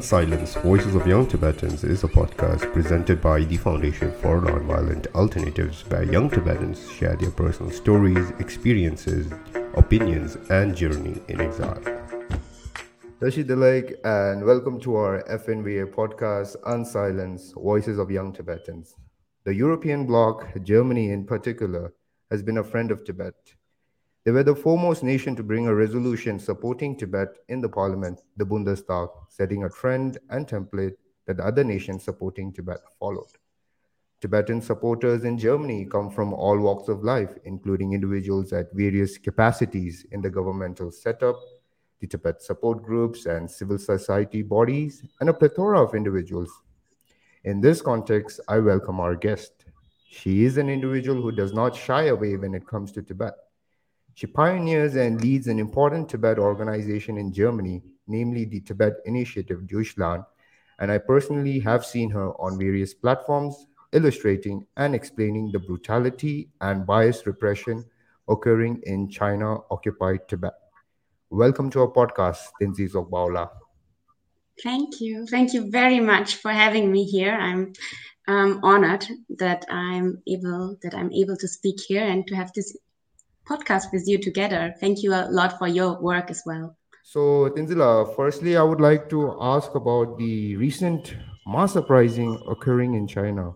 Silence Voices of Young Tibetans is a podcast presented by the Foundation for Nonviolent Alternatives where young Tibetans share their personal stories, experiences, opinions, and journey in exile. Tashi Delek, and welcome to our FNVA podcast, Unsilence Voices of Young Tibetans. The European bloc, Germany in particular, has been a friend of Tibet they were the foremost nation to bring a resolution supporting Tibet in the parliament, the Bundestag, setting a trend and template that other nations supporting Tibet followed. Tibetan supporters in Germany come from all walks of life, including individuals at various capacities in the governmental setup, the Tibet support groups and civil society bodies, and a plethora of individuals. In this context, I welcome our guest. She is an individual who does not shy away when it comes to Tibet. She pioneers and leads an important Tibet organization in Germany, namely the Tibet Initiative Deutschland, and I personally have seen her on various platforms illustrating and explaining the brutality and biased repression occurring in China occupied Tibet. Welcome to our podcast, Tenzyn Zöchbauer. Thank you. Thank you very much for having me here. I'm um, honored that I'm able that I'm able to speak here and to have this podcast with you together. Thank you a lot for your work as well. So, Tinzila, firstly, I would like to ask about the recent mass uprising occurring in China.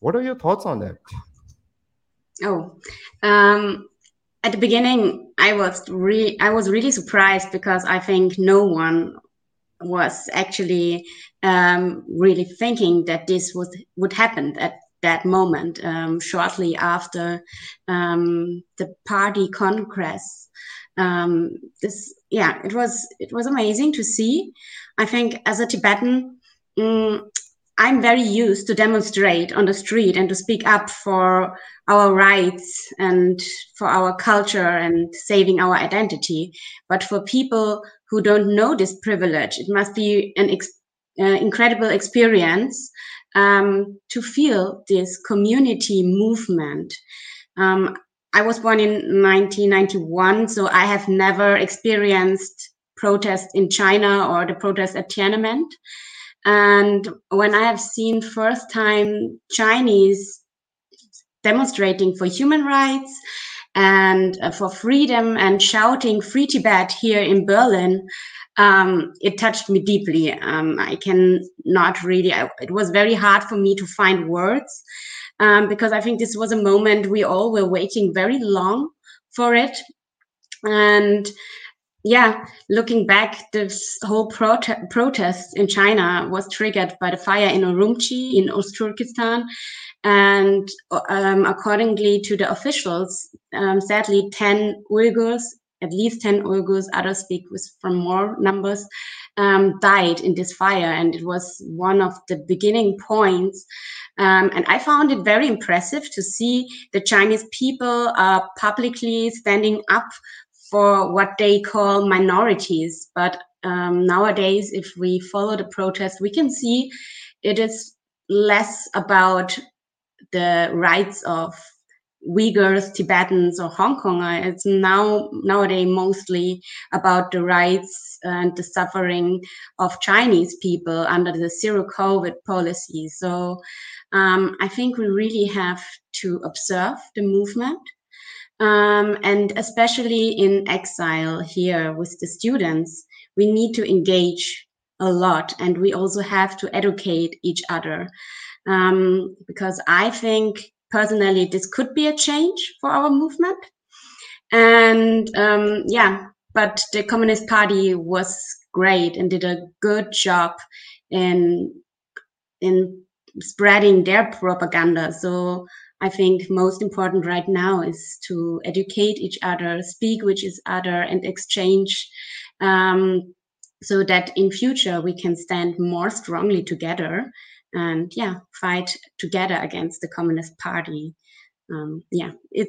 What are your thoughts on that? Oh, um, at the beginning, I was re- I was really surprised because I think no one was actually um, really thinking that this would would happen at that moment um, shortly after um, the party congress. Um, this yeah it was it was amazing to see. I think as a tibetan mm, i'm very used to demonstrate on the street and to speak up for our rights and for our culture and saving our identity. But for people who don't know this privilege it must be an ex- uh, incredible experience um, to feel this community movement. Um, I was born in 1991, so I have never experienced protests in China or the protests at Tiananmen. And when I have seen first time Chinese demonstrating for human rights and uh, for freedom and shouting free Tibet here in Berlin, um, it touched me deeply. Um, I can not really, I, it was very hard for me to find words um, because I think this was a moment we all were waiting very long for it. And yeah, looking back, this whole prote- protest in China was triggered by the fire in Urumqi in Turkestan. And um, accordingly to the officials, um, sadly, 10 Uyghurs at least 10 Uyghurs, others speak with from more numbers, um, died in this fire. And it was one of the beginning points. Um, and I found it very impressive to see the Chinese people uh, publicly standing up for what they call minorities. But um, nowadays, if we follow the protest, we can see it is less about the rights of Uyghurs, Tibetans, or Hong Konger. It's now nowadays mostly about the rights and the suffering of Chinese people under the zero COVID policy. So um, I think we really have to observe the movement. Um, and especially in exile here with the students, we need to engage a lot and we also have to educate each other. Um, because I think personally this could be a change for our movement. And um, yeah but the communist party was great and did a good job in in spreading their propaganda. So i think most important right now is to educate each other speak with each other and exchange um, so that in future we can stand more strongly together and yeah fight together against the communist party um, yeah it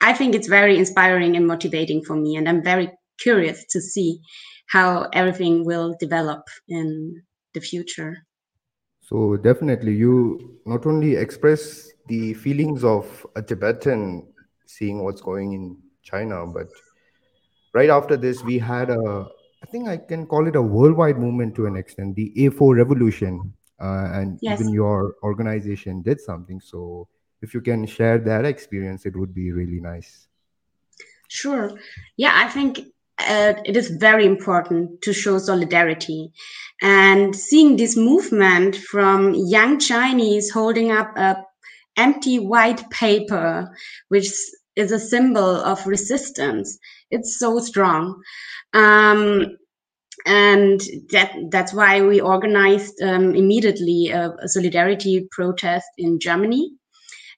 i think it's very inspiring and motivating for me and i'm very curious to see how everything will develop in the future so definitely you not only express the feelings of a tibetan seeing what's going in china but right after this we had a I think I can call it a worldwide movement to an extent. The A4 revolution, uh, and yes. even your organization did something. So, if you can share that experience, it would be really nice. Sure. Yeah, I think uh, it is very important to show solidarity. And seeing this movement from young Chinese holding up a empty white paper, which is a symbol of resistance, it's so strong. Um, and that that's why we organized um, immediately a, a, solidarity protest in Germany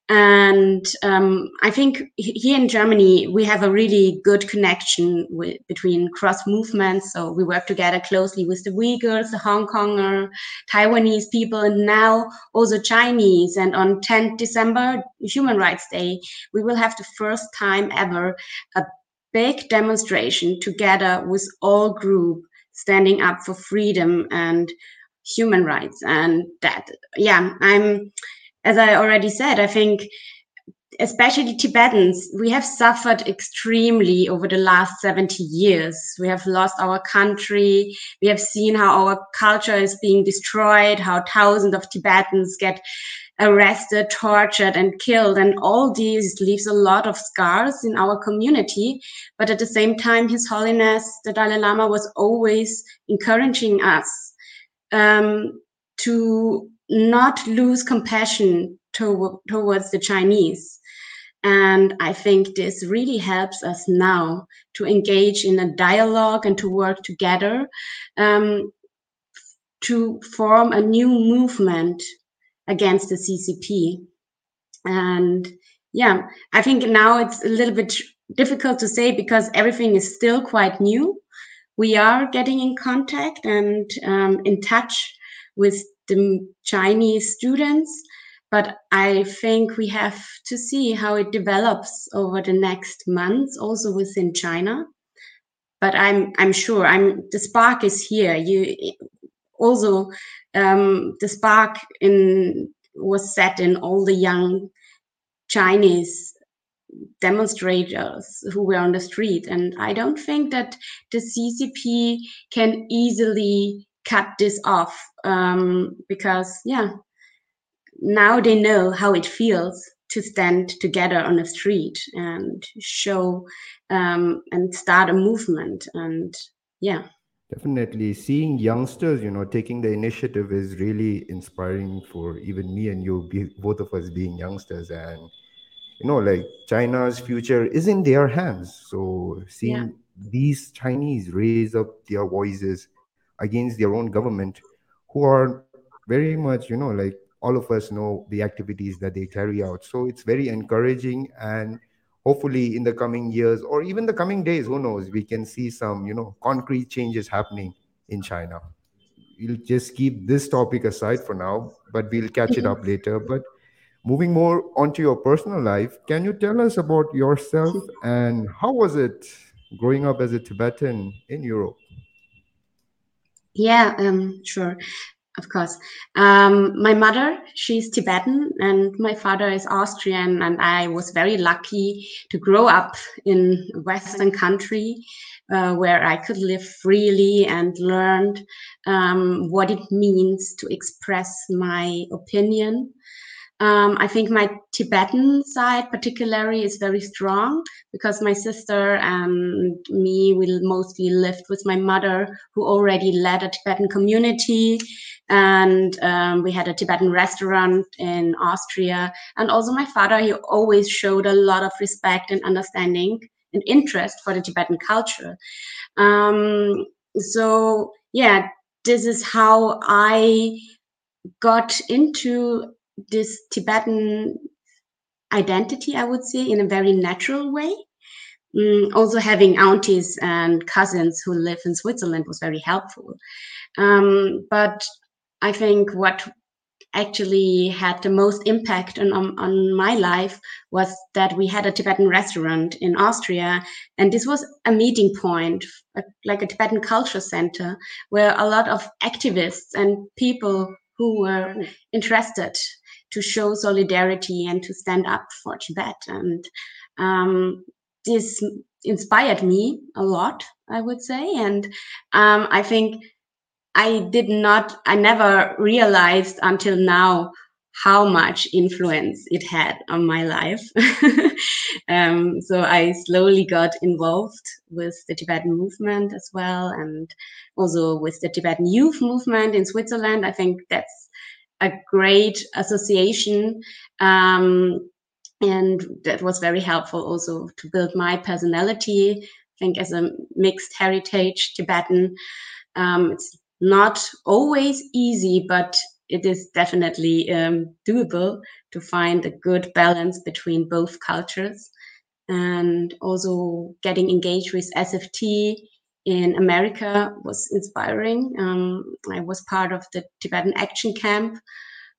and um, I think here in Germany, we have a really good connection with, between cross movements. So we work together closely with the Uyghurs, the Hong Konger, Taiwanese people, and now also Chinese. And on 10th December, Human Rights Day, we will have the first time ever a big demonstration together with all group standing up for freedom and human rights. And that, yeah, I'm as I already said, I think especially Tibetans, we have suffered extremely over the last 70 years. We have lost our country. We have seen how our culture is being destroyed, how thousands of Tibetans get arrested, tortured, and killed. And all these leaves a lot of scars in our community. But at the same time, His Holiness, the Dalai Lama, was always encouraging us um, to not lose compassion to, towards the Chinese. And I think this really helps us now to engage in a dialogue and to work together um, to form a new movement against the CCP. And yeah, I think now it's a little bit difficult to say because everything is still quite new. We are getting in contact and um, in touch with the Chinese students. But I think we have to see how it develops over the next months, also within China. But I'm I'm sure I'm the spark is here. You also um, the spark in was set in all the young Chinese demonstrators who were on the street. And I don't think that the CCP can easily cut this off um, because yeah now they know how it feels to stand together on a street and show um, and start a movement and yeah definitely seeing youngsters you know taking the initiative is really inspiring for even me and you both of us being youngsters. And you know like china's future is in their hands. So seeing yeah. these chinese raise up their voices against their own government who are very much you know like all of us know the activities that they carry out. So it's very encouraging and hopefully in the coming years or even the coming days who knows? We can see some you know concrete changes happening in china. We'll just keep this topic aside for now but we'll catch it up later. But moving more onto your personal life can you tell us about yourself and how was it growing up as a tibetan in europe? Yeah, um, sure. Of course. Um, my mother, she's Tibetan, and my father is Austrian. And I was very lucky to grow up in a Western country uh, where I could live freely and learned um, what it means to express my opinion. Um, I think my Tibetan side, particularly, is very strong because my sister and me, we mostly lived with my mother, who already led a Tibetan community. And um, we had a Tibetan restaurant in Austria. And also, my father, he always showed a lot of respect and understanding and interest for the Tibetan culture. Um, so, yeah, this is how I got into this Tibetan identity, I would say, in a very natural way. Mm, also, having aunties and cousins who live in Switzerland was very helpful. Um, but I think what actually had the most impact on, on, on, my life was that we had a Tibetan restaurant in Austria. And this was a meeting point, a, like a Tibetan culture center, where a lot of activists and people who were interested to show solidarity and to stand up for Tibet. And um, this inspired me a lot, I would say. And um, I think I did not, I never realized until now how much influence it had on my life. um, so I slowly got involved with the Tibetan movement as well, and also with the Tibetan youth movement in Switzerland. I think that's a great association. Um, and that was very helpful also to build my personality. I think as a mixed heritage Tibetan, um, it's not always easy, but it is definitely um, doable to find a good balance between both cultures and also getting engaged with sft in america was inspiring. Um, i was part of the tibetan action camp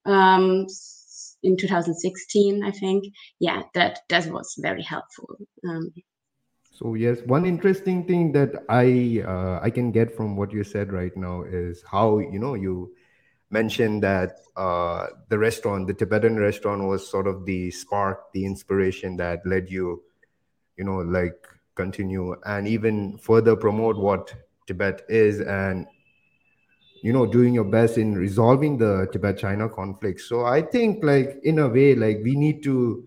um, in 2016 i think. Yeah that that was very helpful. Um, so yes one interesting thing that i uh, i can get from what you said right now is how you know you mentioned that uh, the restaurant, the Tibetan restaurant, was sort of the spark, the inspiration that led you, you know, like continue and even further promote what Tibet is and you know doing your best in resolving the Tibet China conflict. So I think like in a way like we need to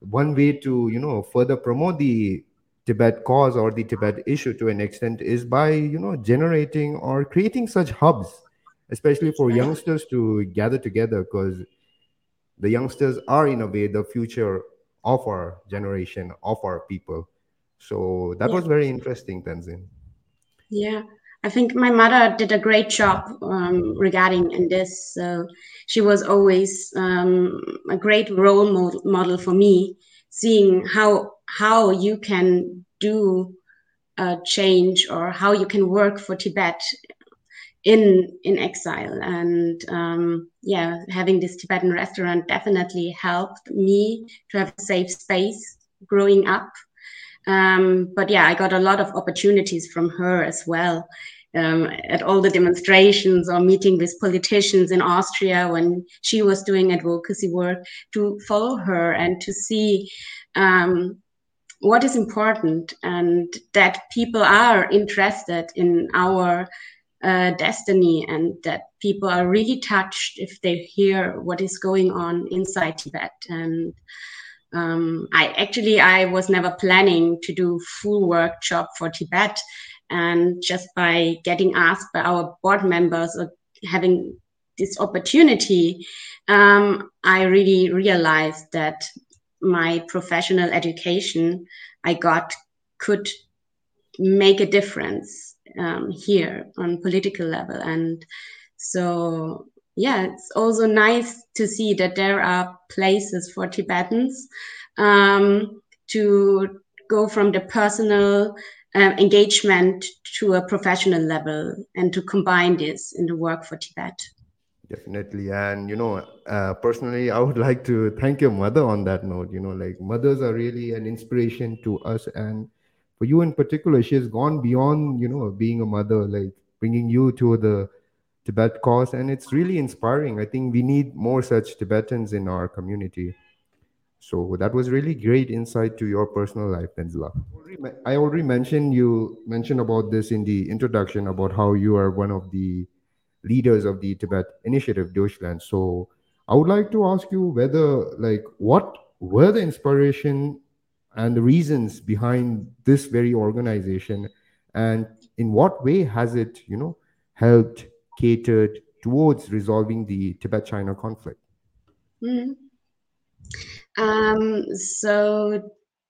one way to you know further promote the Tibet cause or the Tibet issue to an extent is by you know generating or creating such hubs especially for youngsters to gather together because the youngsters are in a way the future of our generation of our people so that yeah. was very interesting tenzin yeah. I think my mother did a great job um, regarding in this. So she was always um, a great role model, model for me seeing how how you can do a change or how you can work for tibet in in exile. And um, yeah having this tibetan restaurant definitely helped me to have a safe space growing up um, but yeah i got a lot of opportunities from her as well um, at all the demonstrations or meeting with politicians in austria when she was doing advocacy work to follow her and to see um, what is important and that people are interested in our uh, destiny and that people are really touched if they hear what is going on inside Tibet. And um, I actually I was never planning to do full workshop for Tibet, and just by getting asked by our board members or having this opportunity, um, I really realized that my professional education I got could make a difference um, here on political level. And so yeah it's also nice to see that there are places for tibetans um, to go from the personal uh, engagement to a professional level and to combine this in the work for tibet. Definitely. And you know uh, personally i would like to thank your mother on that note. You know like mothers are really an inspiration to us. And for you in particular, she has gone beyond, you know, being a mother, like bringing you to the Tibet cause. And it's really inspiring. I think we need more such Tibetans in our community. So that was really great insight to your personal life, Tenzila. I already mentioned you mentioned about this in the introduction about how you are one of the leaders of the Tibet Initiative Deutschland. So I would like to ask you whether like what were the inspiration and the reasons behind this very organization and in what way has it you know helped catered towards resolving the tibet china conflict mm-hmm. um, so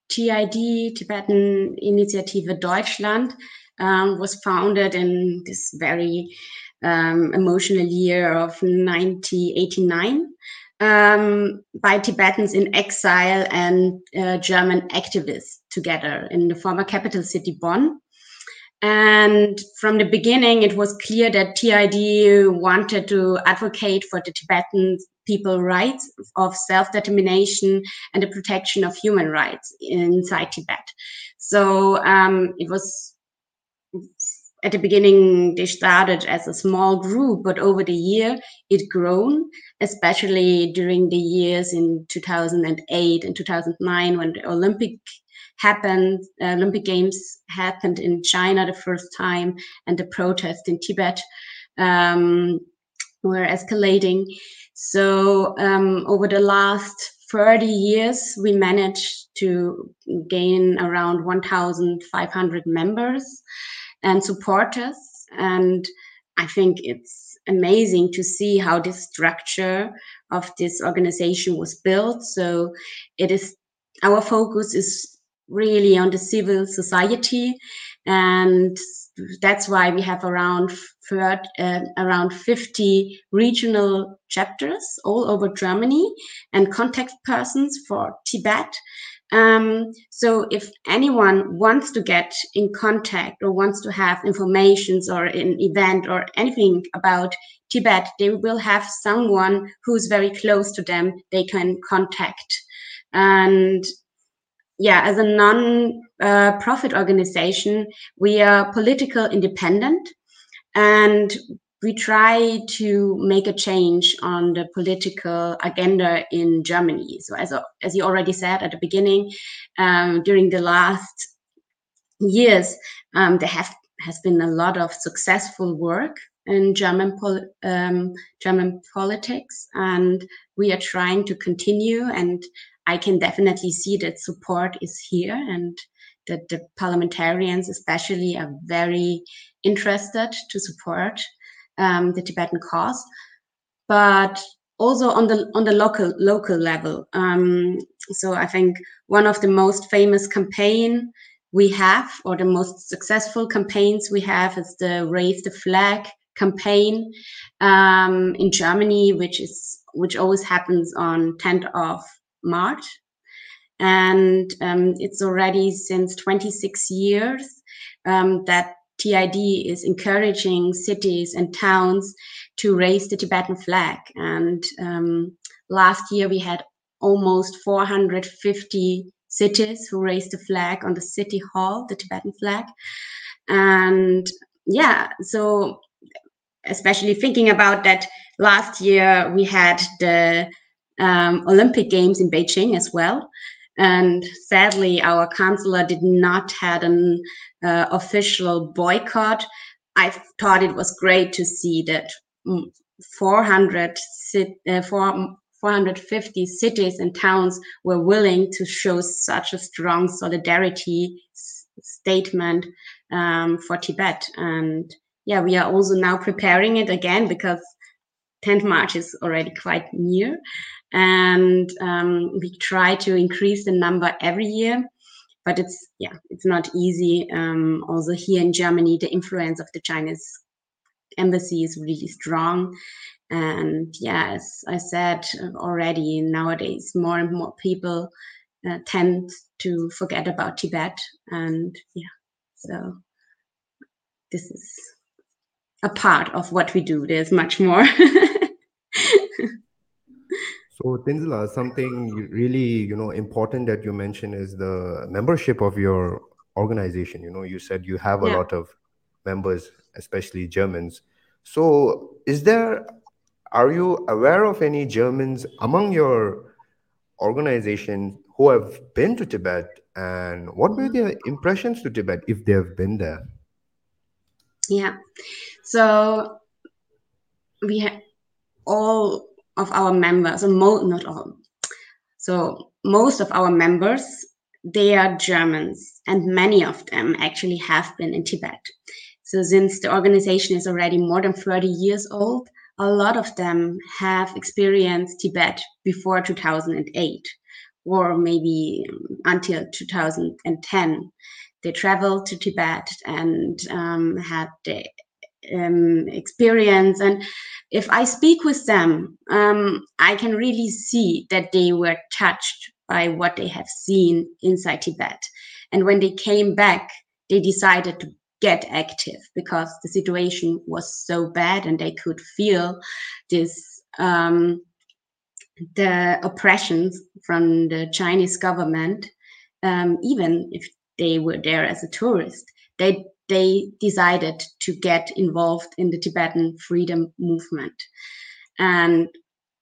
tid tibetan initiative deutschland um, was founded in this very um, emotional year of 1989 um, by Tibetans in exile and uh, German activists together in the former capital city Bonn. And from the beginning, it was clear that TID wanted to advocate for the Tibetan people rights of self-determination and the protection of human rights inside Tibet. So um, it was at the beginning they started as a small group but over the year it grown especially during the years in 2008 and 2009 when the olympic happened uh, olympic games happened in china the first time and the protests in tibet um, were escalating. So um, over the last 30 years we managed to gain around 1500 members and supporters. And I think it's amazing to see how this structure of this organization was built. So it is our focus is really on the civil society and that's why we have around uh, around 50 regional chapters all over Germany and contact persons for Tibet um, so if anyone wants to get in contact or wants to have informations or an event or anything about Tibet, they will have someone who's very close to them they can contact. And yeah, as a non-profit uh, organization, we are political independent and we try to make a change on the political agenda in Germany. So, as, as you already said at the beginning, um, during the last years, um, there have has been a lot of successful work in German pol um, German politics, and we are trying to continue. And I can definitely see that support is here, and that the parliamentarians, especially, are very interested to support um, the Tibetan cause, but also on the on the local local level. Um, so I think one of the most famous campaign we have, or the most successful campaigns we have, is the Raise the Flag campaign um, in Germany, which is which always happens on 10th of March, and um, it's already since 26 years um, that TID is encouraging cities and towns to raise the Tibetan flag. And um, last year we had almost 450 cities who raised the flag on the city hall, the Tibetan flag. And yeah, so especially thinking about that last year we had the um, Olympic Games in Beijing as well. And sadly, our counselor did not had an uh, official boycott. I thought it was great to see that 400 uh, 450 cities and towns were willing to show such a strong solidarity statement um, for Tibet. And yeah, we are also now preparing it again because 10th March is already quite near and um, we try to increase the number every year but it's yeah it's not easy. Um, also here in germany the influence of the chinese embassy is really strong. And yeah as i said already nowadays more and more people uh, tend to forget about tibet. And yeah so this is a part of what we do. There's much more So Tinzla, something really you know important that you mentioned is the membership of your organization. You know, you said you have a yeah. lot of members, especially Germans. So is there are you aware of any Germans among your organization who have been to Tibet and what were their impressions to Tibet if they have been there? Yeah. So we have all of our members, or mo- not all, so most of our members, they are Germans, and many of them actually have been in Tibet. So since the organization is already more than 30 years old, a lot of them have experienced Tibet before 2008 or maybe until 2010. They traveled to Tibet and um, had the um, experience. And if I speak with them, um, I can really see that they were touched by what they have seen inside Tibet. And when they came back, they decided to get active because the situation was so bad and they could feel this um, the oppressions from the Chinese government, um, even if they were there as a tourist. They they decided to get involved in the Tibetan freedom movement. And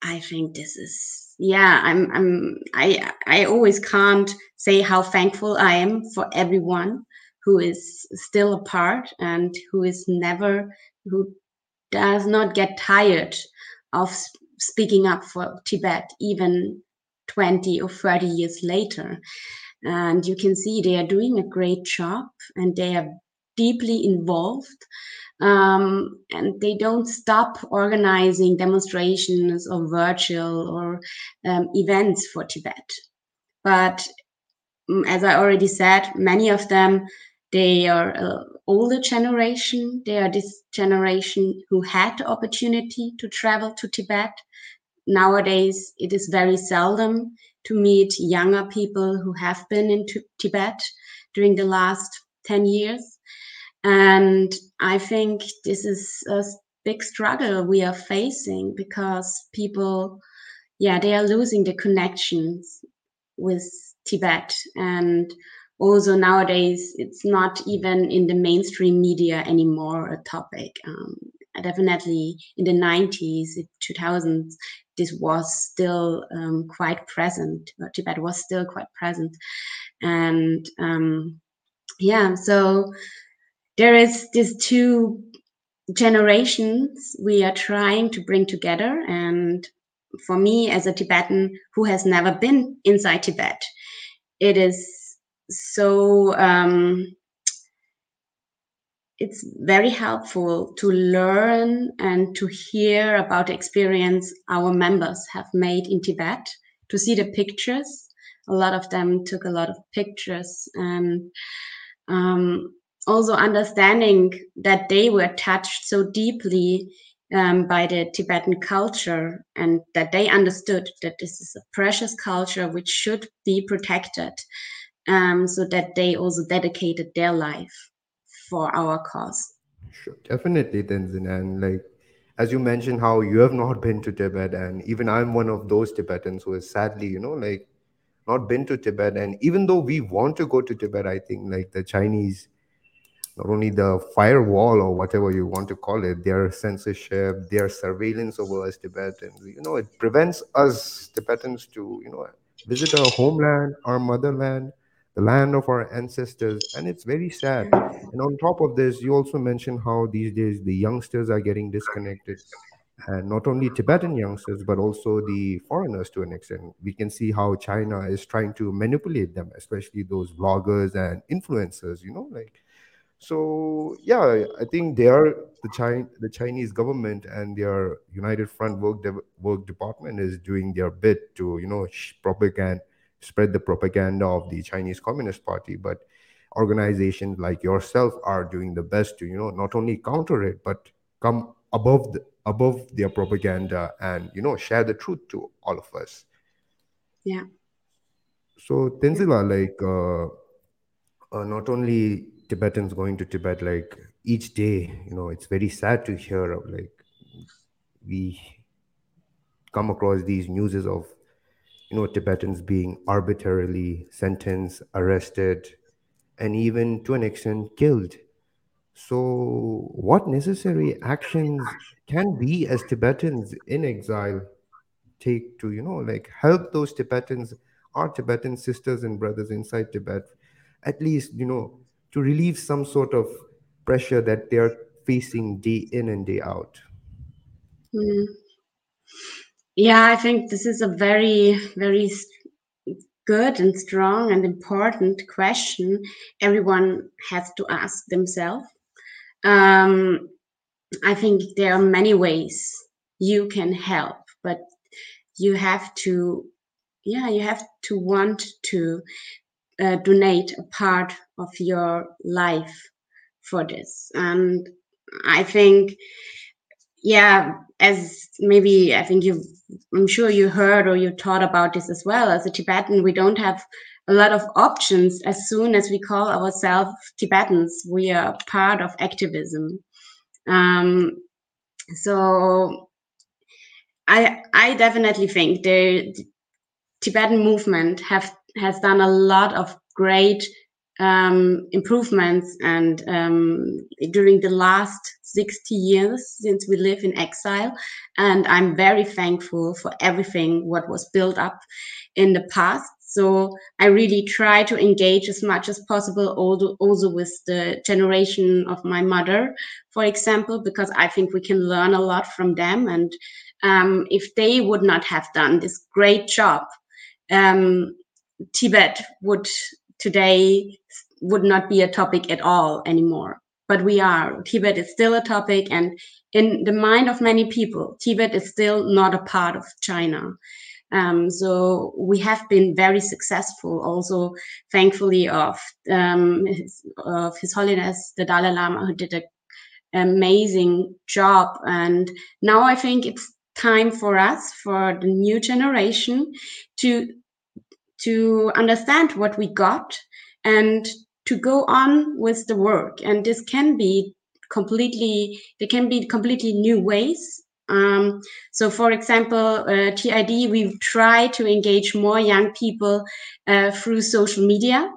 I think this is yeah, I'm I'm I I always can't say how thankful I am for everyone who is still a part and who is never who does not get tired of speaking up for Tibet even 20 or 30 years later. And you can see they are doing a great job and they are deeply involved. Um, and they don't stop organizing demonstrations or virtual or um, events for Tibet. But um, as I already said, many of them they are uh, older generation. They are this generation who had the opportunity to travel to Tibet. Nowadays, it is very seldom to meet younger people who have been in Tibet during the last 10 years. And I think this is a big struggle we are facing because people, yeah, they are losing the connections with Tibet. And also nowadays, it's not even in the mainstream media anymore a topic. Um, definitely in the 90s, 2000s, this was still um, quite present. Tibet was still quite present. And um, yeah, so there is these two generations we are trying to bring together and for me as a tibetan who has never been inside tibet it is so um, it's very helpful to learn and to hear about the experience our members have made in tibet to see the pictures. A lot of them took a lot of pictures and um, also understanding that they were touched so deeply um, by the Tibetan culture and that they understood that this is a precious culture which should be protected um, so that they also dedicated their life for our cause. Sure, definitely, Tenzin. And like, as you mentioned, how you have not been to Tibet, and even I'm one of those Tibetans who has sadly, you know, like not been to Tibet. And even though we want to go to Tibet, I think like the Chinese not only the firewall or whatever you want to call it, their censorship, their surveillance over us Tibetans, you know, it prevents us Tibetans to, you know, visit our homeland, our motherland, the land of our ancestors, and it's very sad. And on top of this, you also mentioned how these days the youngsters are getting disconnected. And not only Tibetan youngsters, but also the foreigners to an extent. We can see how China is trying to manipulate them, especially those bloggers and influencers, you know, like so yeah, I think they are the China, the Chinese government and their United Front work de- work department is doing their bit to you know propaganda spread the propaganda of the Chinese Communist Party, but organizations like yourself are doing the best to you know not only counter it but come above the, above their propaganda and you know share the truth to all of us. Yeah. So Tenzila, like uh, uh, not only Tibetans going to Tibet, like each day, you know, it's very sad to hear of like we come across these newses of you know Tibetans being arbitrarily sentenced, arrested, and even to an extent killed. So, what necessary actions can we as Tibetans in exile take to, you know, like help those Tibetans, our Tibetan sisters and brothers inside Tibet, at least, you know, to relieve some sort of pressure that they're facing day in and day out? Mm. Yeah, I think this is a very, very good and strong and important question everyone has to ask themselves. Um, I think there are many ways you can help, but you have to, yeah, you have to want to uh, donate a part of your life for this. And I think, yeah, as maybe I think you, I'm sure you heard or you thought about this as well. As a Tibetan, we don't have a lot of options as soon as we call ourselves Tibetans. We are part of activism. Um, so I I definitely think the Tibetan movement have has done a lot of great um, improvements and um, during the last 60 years since we live in exile. And i'm very thankful for everything what was built up in the past. So i really try to engage as much as possible also, with the generation of my mother for example because i think we can learn a lot from them. And um, if they would not have done this great job um, tibet would today would not be a topic at all anymore. But we are. Tibet is still a topic, and in the mind of many people, Tibet is still not a part of China. Um, so we have been very successful, also thankfully of um, his, of His Holiness the Dalai Lama, who did an amazing job. And now I think it's time for us, for the new generation, to to understand what we got and to go on with the work. And this can be completely there can be completely new ways. Um, so for example uh, tid we try to engage more young people uh, through social media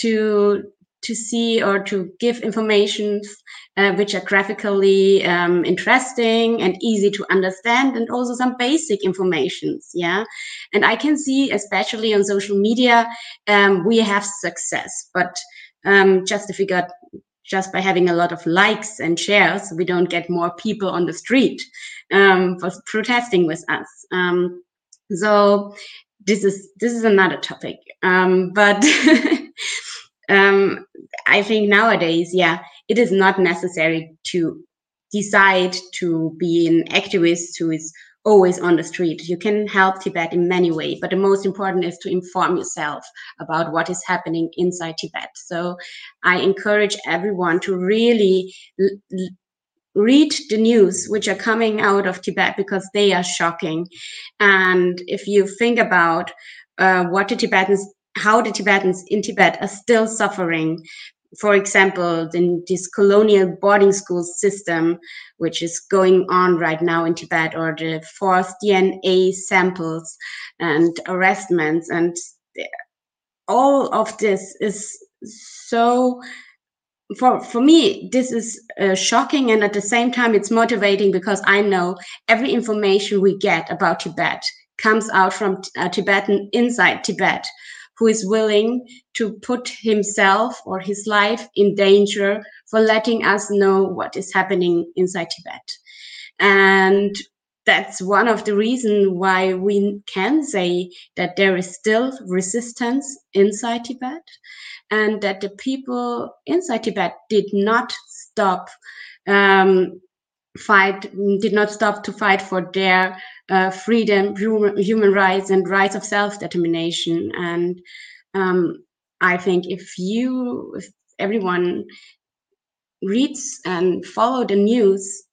to to see or to give information uh, which are graphically um, interesting and easy to understand and also some basic informations yeah? And i can see especially on social media um, we have success but um, just if we got just by having a lot of likes and shares we don't get more people on the street um, for protesting with us um, so this is this is another topic um, but um, I think nowadays, yeah, it is not necessary to decide to be an activist who is always on the street. You can help Tibet in many ways, but the most important is to inform yourself about what is happening inside Tibet. So I encourage everyone to really read the news which are coming out of Tibet because they are shocking. And if you think about uh, what the Tibetans how the Tibetans in Tibet are still suffering. For example, in this colonial boarding school system, which is going on right now in Tibet, or the forced DNA samples and arrestments, and all of this is so for for me this is uh, shocking and at the same time it's motivating because i know every information we get about tibet comes out from uh, tibetan inside tibet who is willing to put himself or his life in danger for letting us know what is happening inside Tibet. And that's one of the reasons why we can say that there is still resistance inside Tibet and that the people inside Tibet did not stop um, fight did not stop to fight for their uh, freedom, human rights, and rights of self-determination. And um, I think if you, if everyone reads and follow the news,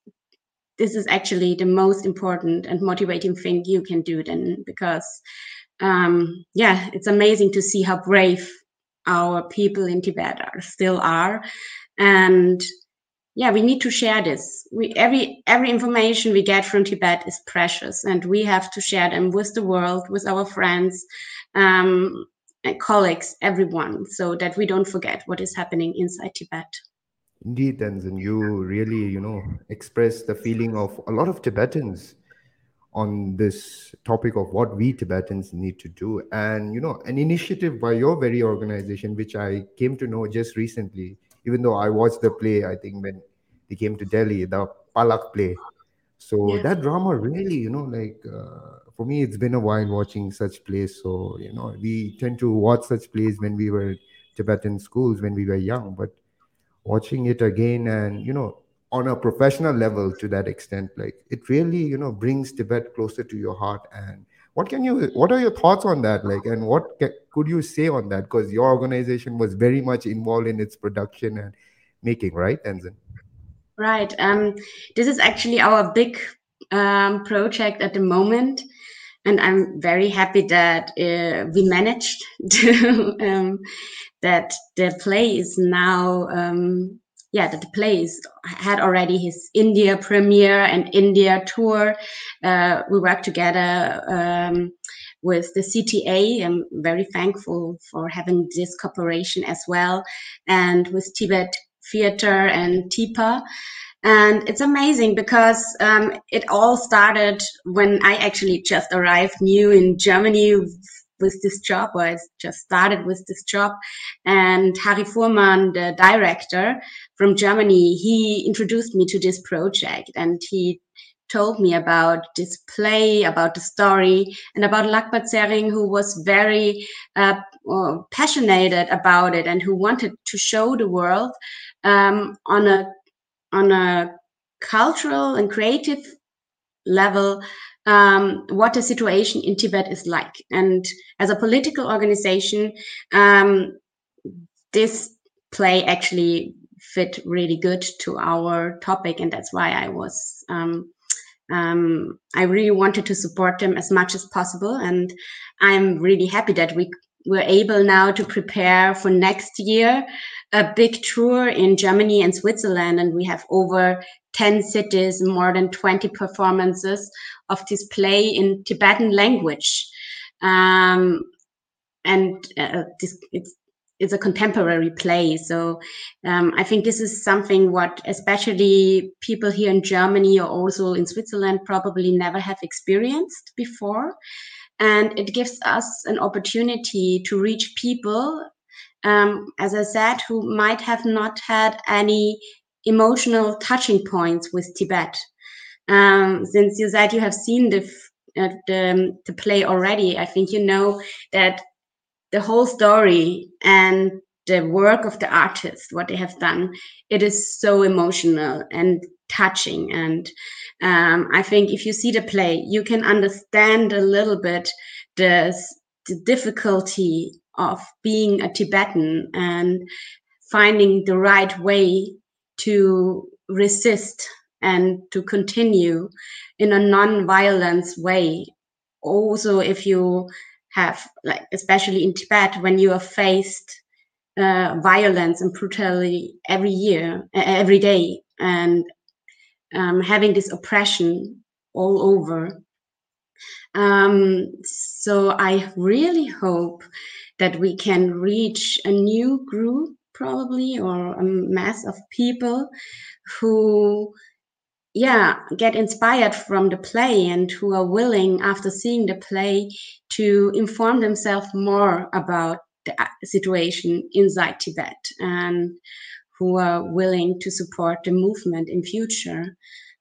this is actually the most important and motivating thing you can do then because um, yeah it's amazing to see how brave our people in tibet are still are and yeah we need to share this. We every every information we get from tibet is precious and we have to share them with the world with our friends um, colleagues everyone so that we don't forget what is happening inside tibet. Indeed tenzin you really you know express the feeling of a lot of tibetans on this topic of what we tibetans need to do. And you know an initiative by your very organization which i came to know just recently even though I watched the play, I think when they came to Delhi, the Palak play. So yeah. that drama really, you know, like uh, for me, it's been a while watching such plays. So you know, we tend to watch such plays when we were Tibetan schools when we were young, but watching it again and you know on a professional level to that extent like it really you know brings tibet closer to your heart and what can you what are your thoughts on that like and what could you say on that because your organization was very much involved in its production and making right tenzin Right. Um, this is actually our big um, project at the moment. And I'm very happy that uh, we managed to, um, that the play is now, um, yeah, that the play is, had already his India premiere and India tour. Uh, we work together um, with the CTA. I'm very thankful for having this cooperation as well, and with Tibet Theater and TIPA. And it's amazing because um, it all started when I actually just arrived new in Germany with this job, or I just started with this job. And Harry Fuhrmann, the director from Germany, he introduced me to this project and he told me about this play, about the story, and about Lhakpa Tsering, who was very uh, passionate about it and who wanted to show the world um, on a on a cultural and creative level um, what the situation in Tibet is like. And as a political organization, um, this play actually fit really good to our topic, and that's why I was. Um, um, I really wanted to support them as much as possible, and I'm really happy that we were able now to prepare for next year a big tour in Germany and Switzerland, and we have over 10 cities, more than 20 performances of this play in Tibetan language. Um, and uh, this, it's, it's a contemporary play. So um, I think this is something what especially people here in Germany or also in Switzerland probably never have experienced before. And it gives us an opportunity to reach people um, as I said, who might have not had any emotional touching points with Tibet. Um, since you said you have seen the, uh, the, the play already, I think you know that the whole story and the work of the artist, what they have done, it is so emotional and touching. And um, I think if you see the play, you can understand a little bit the, the difficulty of being a Tibetan and finding the right way to resist and to continue in a non-violence way. Also if you have like especially in tibet when you are faced uh, violence and brutality every year every day and um, having this oppression all over. Um, so i really hope that we can reach a new group probably or a mass of people who yeah get inspired from the play and who are willing after seeing the play to inform themselves more about the uh, situation inside tibet and who are willing to support the movement in future.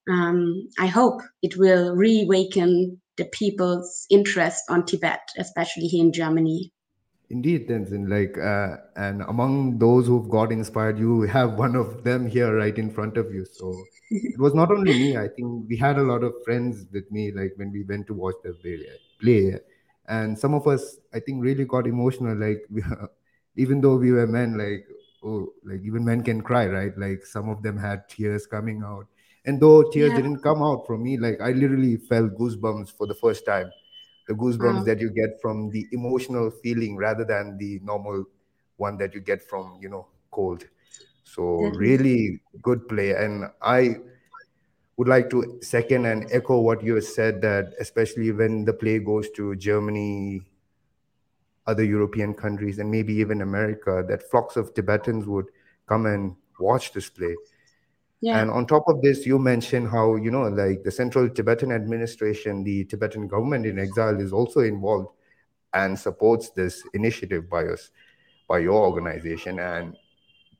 Um, i hope it will reawaken the people's interest on tibet especially here in germany Indeed, Tenzyn. Like, uh, and among those who've got inspired, you have one of them here right in front of you. So it was not only me. I think we had a lot of friends with me, like when we went to watch the play, and some of us, I think, really got emotional. Like, we, even though we were men, like, oh, like even men can cry, right? Like some of them had tears coming out, and though tears yeah. didn't come out from me, like I literally felt goosebumps for the first time the goosebumps that you get from the emotional feeling rather than the normal one that you get from you know cold. So mm-hmm. really good play. And i would like to second and echo what you said that especially when the play goes to germany other european countries and maybe even america that flocks of tibetans would come and watch this play yeah. And on top of this, you mentioned how, you know, like the Central Tibetan Administration, the Tibetan government in exile is also involved and supports this initiative by us, by your organization. And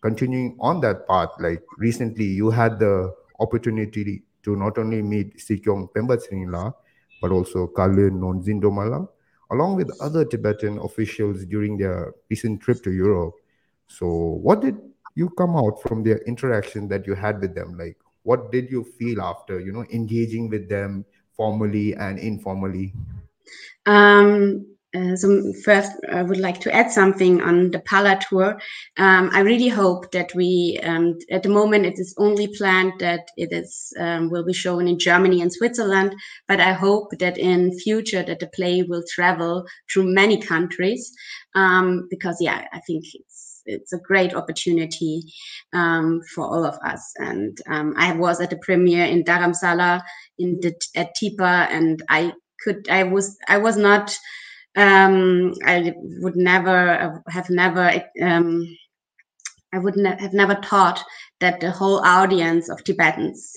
continuing on that path, like recently you had the opportunity to not only meet Sikyong Penpa Tsering-la, but also Kalon Norzin Dolma-la, along with other Tibetan officials during their recent trip to Europe. So what did you come out from the interaction that you had with them like what did you feel after you know engaging with them formally and informally um, uh, so first, I would like to add something on the Pala tour. Um, I really hope that we, um, at the moment, it is only planned that it is um, will be shown in Germany and Switzerland. But I hope that in future that the play will travel through many countries, um, because yeah, I think it's a great opportunity um, for all of us. And um, I was at the premiere in Dharamsala in the, at TIPA, and I could I was I was not um, I would never have never um, I would ne- have never thought that the whole audience of Tibetans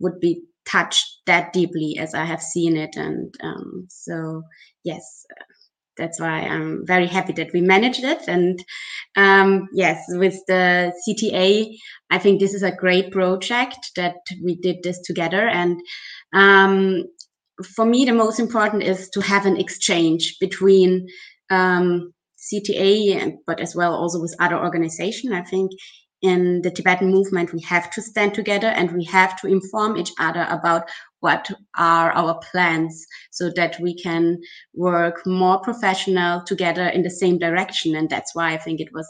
would be touched that deeply as I have seen it, and um, so yes, that's why I'm very happy that we managed it. And um, yes, with the CTA, I think this is a great project that we did this together. And um, for me, the most important is to have an exchange between um, CTA, and, but as well also with other organizations. I think in the Tibetan movement, we have to stand together and we have to inform each other about what are our plans so that we can work more professional together in the same direction. And that's why I think it was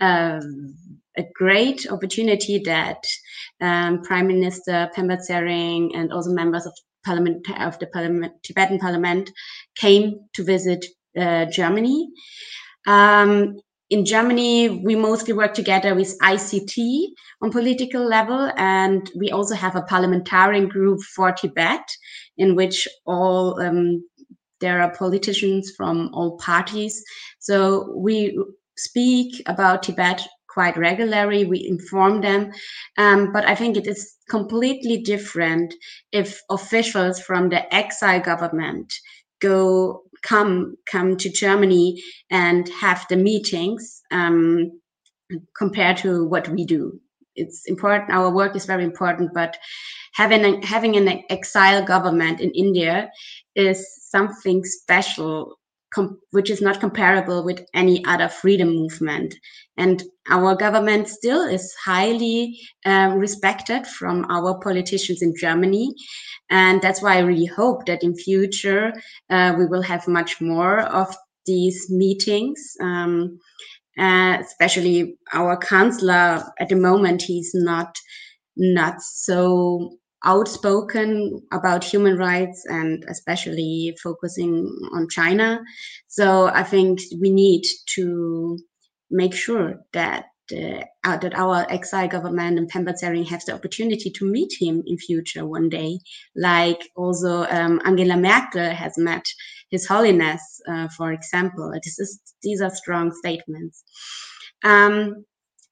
um, a great opportunity that um, Prime Minister Penpa Tsering and also members of parliament of the parliament, Tibetan parliament came to visit uh, Germany. Um, in Germany, we mostly work together with ICT on political level, and we also have a parliamentarian group for Tibet, in which all um, there are politicians from all parties. So we speak about Tibet quite regularly. We inform them, um, but I think it is completely different if officials from the exile government go come come to Germany and have the meetings um, compared to what we do. It's important. Our work is very important, but having a, having an exile government in India is something special which is not comparable with any other freedom movement. And our government still is highly uh, respected from our politicians in Germany. And that's why I really hope that in future uh, we will have much more of these meetings. Um, uh, especially our chancellor at the moment, he's not not so outspoken about human rights and especially focusing on China. So I think we need to make sure that uh, that our exile government and Penpa Tsering have the opportunity to meet him in future one day, like also um, Angela Merkel has met His Holiness, uh, for example. This is these are strong statements. Um,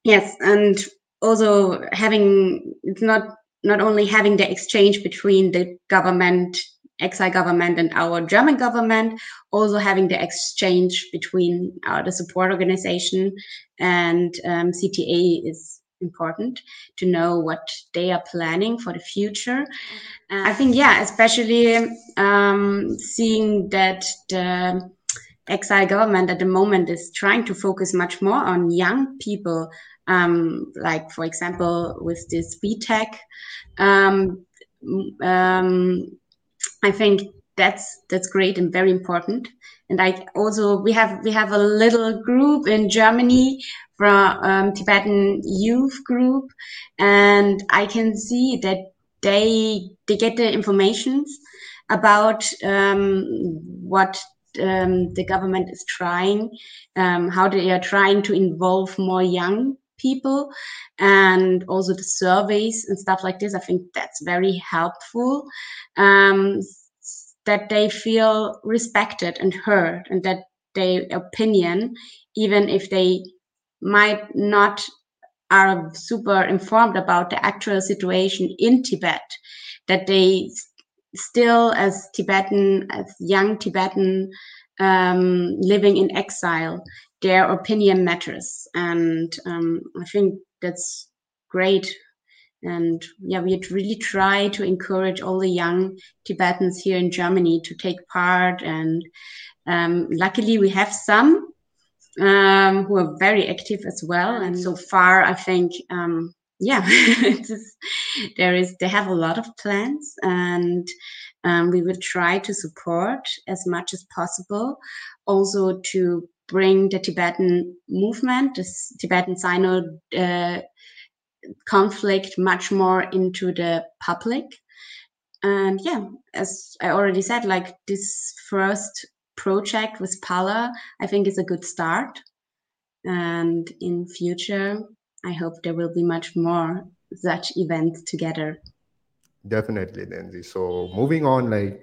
yes, and also having it's not not only having the exchange between the government exile government and our German government, also having the exchange between uh, the support organization and um, CTA is important to know what they are planning for the future. Uh, I think, yeah, especially um, seeing that the exile government at the moment is trying to focus much more on young people um, like for example with this BTEC. Um, um, I think that's that's great and very important. And I also we have we have a little group in Germany from um, Tibetan youth group, and I can see that they they get the informations about um, what um, the government is trying, um, how they are trying to involve more young people and also the surveys and stuff like this. I think that's very helpful. Um, that they feel respected and heard and that their opinion, even if they might not are super informed about the actual situation in Tibet, that they still as Tibetan, as young Tibetan um, living in exile, their opinion matters. And um, I think that's great. And yeah, we really try to encourage all the young Tibetans here in Germany to take part. And um, luckily, we have some um, who are very active as well. And so far, I think, um, yeah, there is they have a lot of plans, and um, we will try to support as much as possible. Also to bring the Tibetan movement, the Tibetan Sino uh, conflict, much more into the public. And yeah, as I already said, like this first project with Pala, I think is a good start. And in future, I hope there will be much more such events together. Definitely, Nancy. So moving on, like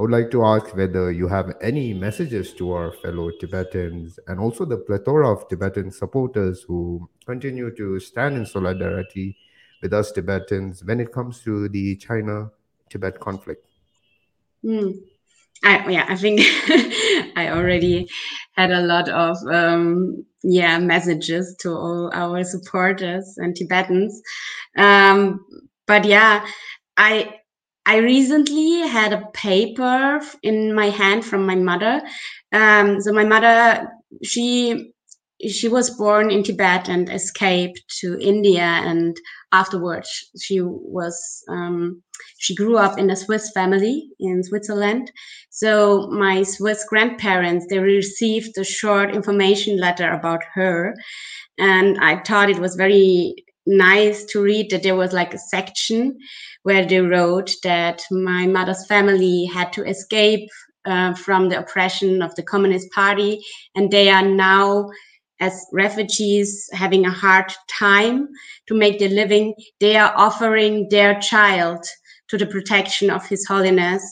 I would like to ask whether you have any messages to our fellow Tibetans and also the plethora of Tibetan supporters who continue to stand in solidarity with us Tibetans when it comes to the China Tibet conflict. Mm. I, yeah, I think I already had a lot of um, yeah messages to all our supporters and Tibetans. Um, but yeah, I I recently had a paper in my hand from my mother. Um, so my mother, she she was born in Tibet and escaped to India, and afterwards she was um, she grew up in a Swiss family in Switzerland. So my Swiss grandparents they received a short information letter about her, and I thought it was very nice to read that there was like a section where they wrote that my mother's family had to escape uh, from the oppression of the Communist Party, and they are now as refugees having a hard time to make their living, they are offering their child to the protection of His Holiness,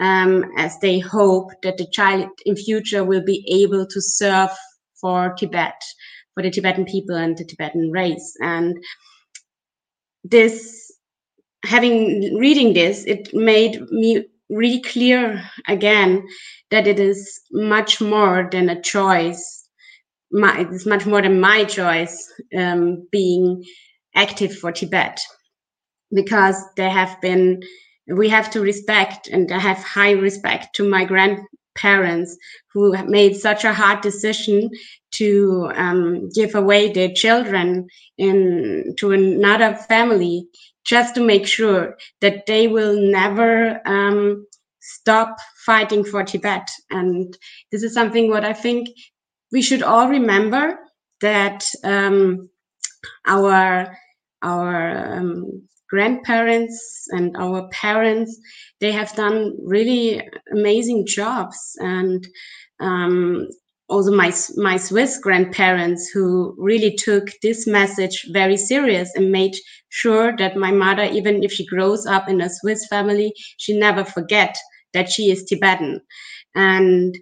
um, as they hope that the child in future will be able to serve for Tibet, for the Tibetan people and the Tibetan race. And this, having reading this, it made me really clear again that it is much more than a choice my, it's much more than my choice um, being active for Tibet because there have been we have to respect and I have high respect to my grandparents who made such a hard decision to um, give away their children in to another family just to make sure that they will never um, stop fighting for Tibet. And this is something what I think we should all remember that um, our our um, grandparents and our parents they have done really amazing jobs. And um, also my my Swiss grandparents who really took this message very serious and made sure that my mother even if she grows up in a Swiss family she never forget that she is Tibetan. And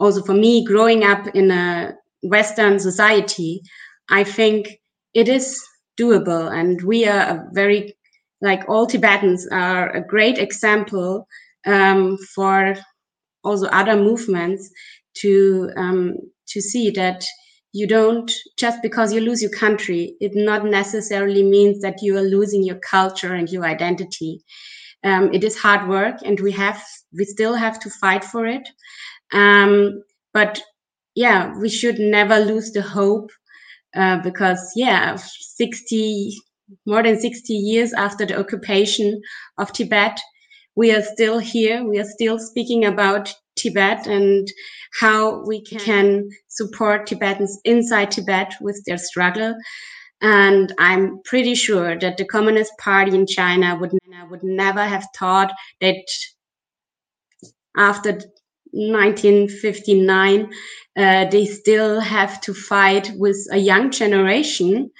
also for me growing up in a western society i think it is doable. And we are a very like all tibetans are a great example um, for also other movements to um, to see that you don't just because you lose your country it not necessarily means that you are losing your culture and your identity. Um, it is hard work and we have we still have to fight for it. Um, but yeah, we should never lose the hope uh, because yeah, 60 more than 60 years after the occupation of Tibet, we are still here. We are still speaking about Tibet and how we can support Tibetans inside Tibet with their struggle. And I'm pretty sure that the Communist Party in China would, would never have thought that after 1959, uh, they still have to fight with a young generation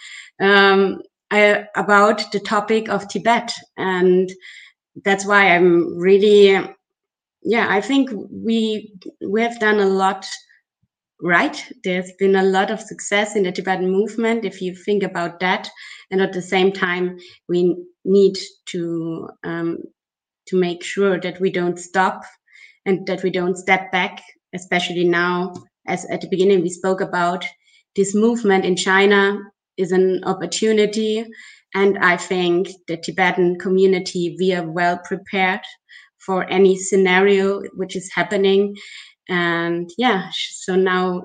um, uh, about the topic of Tibet. And that's why I'm really, yeah, I think we we have done a lot right. There's been a lot of success in the Tibetan movement, if you think about that. And at the same time, we need to um, to make sure that we don't stop and that we don't step back, especially now, as at the beginning we spoke about, this movement in China is an opportunity. And I think the Tibetan community, we are well prepared for any scenario which is happening. And yeah, so now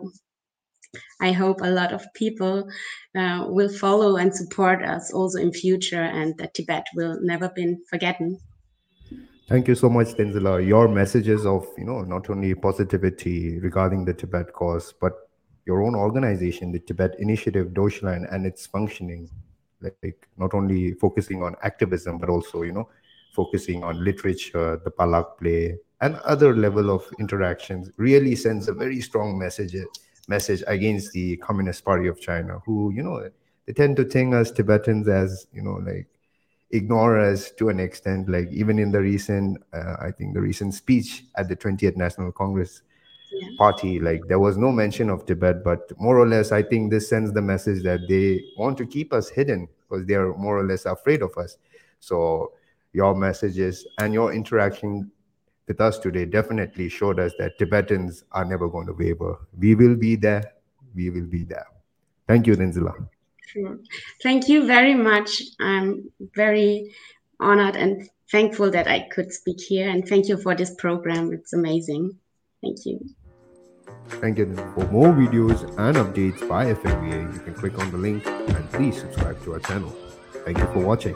I hope a lot of people uh, will follow and support us also in future and that Tibet will never be forgotten. Thank you so much, Tenzila. Your messages of, you know, not only positivity regarding the Tibet cause, but your own organization, the Tibet Initiative Deutschland, and its functioning, like not only focusing on activism, but also, you know, focusing on literature, the Palak play, and other level of interactions, really sends a very strong message message against the Communist Party of China, who, you know, they tend to think us Tibetans as, you know, like ignore us to an extent. Like even in the recent, uh, I think the recent speech at the 20th National Congress yeah. Party, like there was no mention of Tibet, but more or less, I think this sends the message that they want to keep us hidden because they are more or less afraid of us. So your messages and your interaction with us today definitely showed us that Tibetans are never going to waver. We will be there. We will be there. Thank you, Denzila. Sure. Thank you very much. I'm very honored and thankful that I could speak here. And thank you for this program. It's amazing. Thank you. Thank you. For more videos and updates by FNVA, you can click on the link and please subscribe to our channel. Thank you for watching.